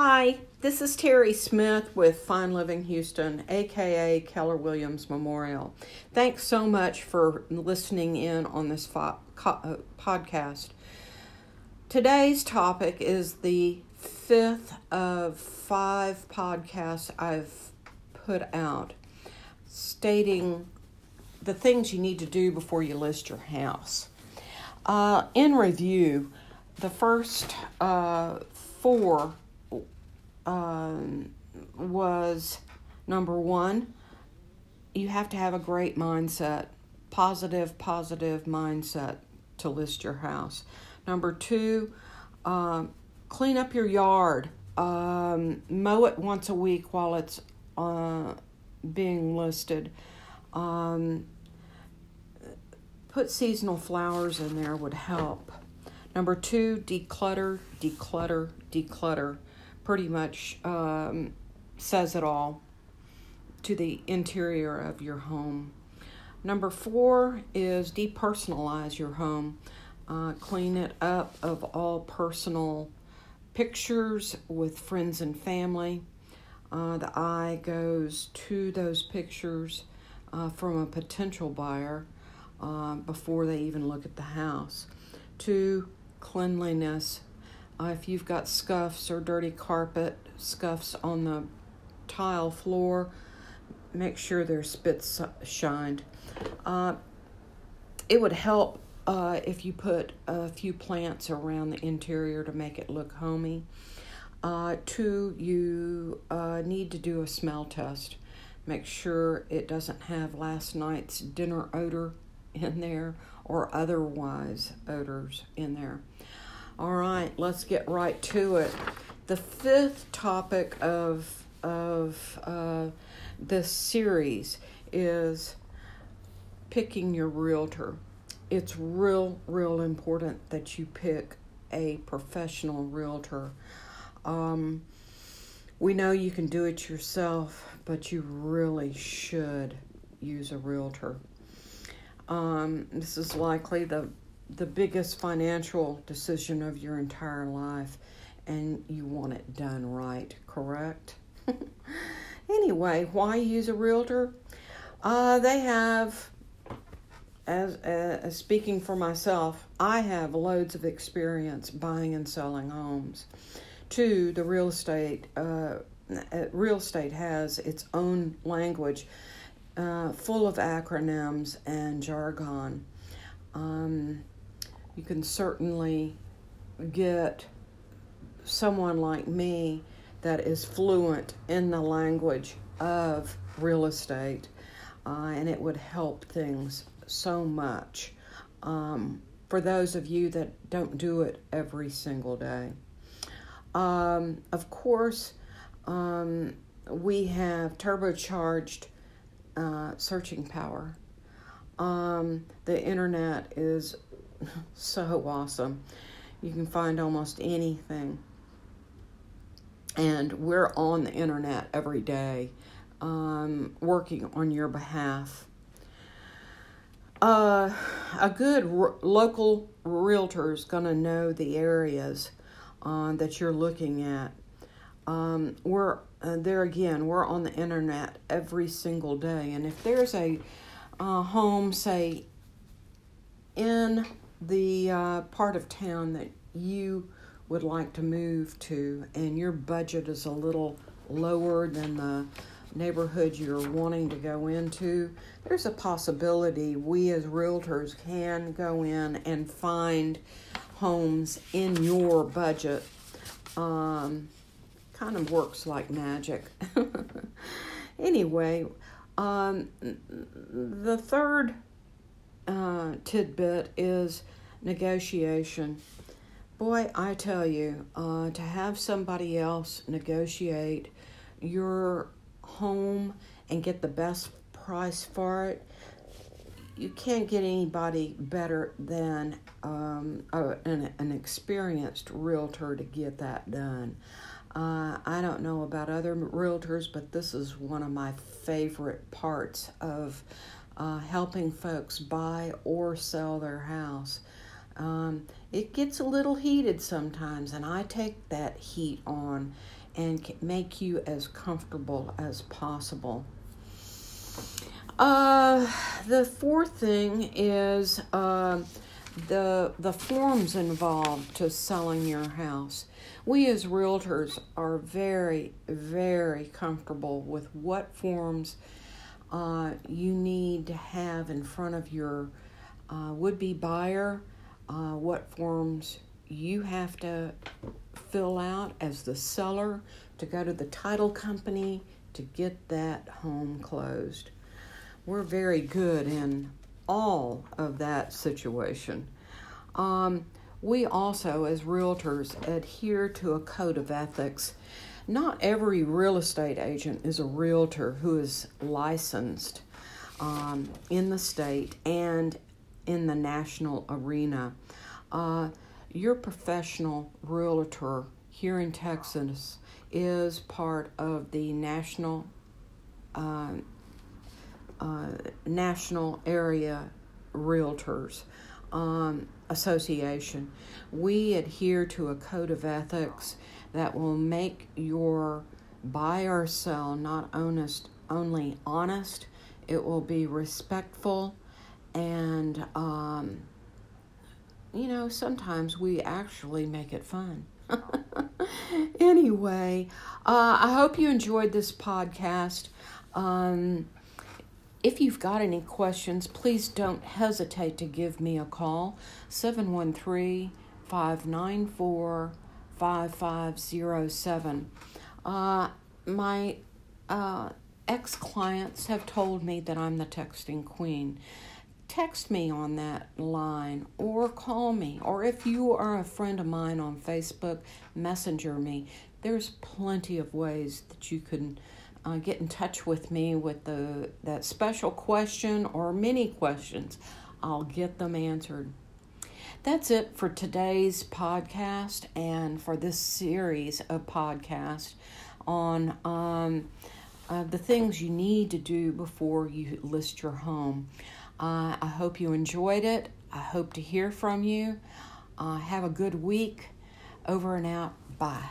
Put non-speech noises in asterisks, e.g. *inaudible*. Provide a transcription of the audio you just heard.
Hi, this is Terry Smith with Fine Living Houston, aka Keller Williams Memorial. Thanks so much for listening in on this fo- co- uh, podcast. Today's topic is the fifth of five podcasts I've put out stating the things you need to do before you list your house. Uh, in review, the first uh, four um, was number one, you have to have a great mindset, positive, positive mindset to list your house. Number two, um, clean up your yard. Um, mow it once a week while it's uh, being listed. Um, put seasonal flowers in there would help. Number two, declutter, declutter, declutter. Pretty much um, says it all to the interior of your home. Number four is depersonalize your home. Uh, clean it up of all personal pictures with friends and family. Uh, the eye goes to those pictures uh, from a potential buyer uh, before they even look at the house. Two, cleanliness. Uh, if you've got scuffs or dirty carpet, scuffs on the tile floor, make sure they're spit shined. Uh, it would help uh, if you put a few plants around the interior to make it look homey. Uh, two, you uh, need to do a smell test. Make sure it doesn't have last night's dinner odor in there or otherwise odors in there. All right, let's get right to it. The fifth topic of of uh, this series is picking your realtor. It's real, real important that you pick a professional realtor. Um, we know you can do it yourself, but you really should use a realtor. Um, this is likely the the biggest financial decision of your entire life, and you want it done right, correct? *laughs* anyway, why use a realtor? Uh, they have, as, as speaking for myself, I have loads of experience buying and selling homes. Two, the real estate, uh, real estate has its own language uh, full of acronyms and jargon. Um, you can certainly get someone like me that is fluent in the language of real estate, uh, and it would help things so much um, for those of you that don't do it every single day. Um, of course, um, we have turbocharged uh, searching power. Um, the internet is so awesome. You can find almost anything. And we're on the internet every day um, working on your behalf. Uh, a good r- local realtor is going to know the areas uh, that you're looking at. Um, we're uh, there again, we're on the internet every single day. And if there's a uh, home, say, in the uh, part of town that you would like to move to, and your budget is a little lower than the neighborhood you're wanting to go into, there's a possibility we as realtors can go in and find homes in your budget. Um, kind of works like magic. *laughs* anyway, um, the third uh, tidbit is negotiation. Boy, I tell you, uh, to have somebody else negotiate your home and get the best price for it, you can't get anybody better than um, a, an, an experienced realtor to get that done. Uh, I don't know about other realtors, but this is one of my favorite parts of uh, helping folks buy or sell their house. Um, it gets a little heated sometimes, and I take that heat on and make you as comfortable as possible. Uh, the fourth thing is uh, the the forms involved to selling your house. We as realtors are very very comfortable with what forms uh, you need to have in front of your uh, would be buyer, uh, what forms you have to fill out as the seller to go to the title company to get that home closed. We're very good in all of that situation. Um, we also, as realtors, adhere to a code of ethics. Not every real estate agent is a realtor who is licensed um, in the state and in the national arena. Uh, your professional realtor here in Texas is part of the national uh, uh, national area realtors um, association. We adhere to a code of ethics that will make your buy or sell not honest only honest. It will be respectful and um, you know, sometimes we actually make it fun. *laughs* anyway, uh, I hope you enjoyed this podcast. Um, if you've got any questions, please don't hesitate to give me a call 713 594 5507. Uh, my uh, ex clients have told me that I'm the texting queen text me on that line or call me. Or if you are a friend of mine on Facebook, messenger me. There's plenty of ways that you can uh, get in touch with me with the that special question or many questions. I'll get them answered. That's it for today's podcast and for this series of podcasts on um, uh, the things you need to do before you list your home. Uh, I hope you enjoyed it. I hope to hear from you. Uh, have a good week. Over and out. Bye.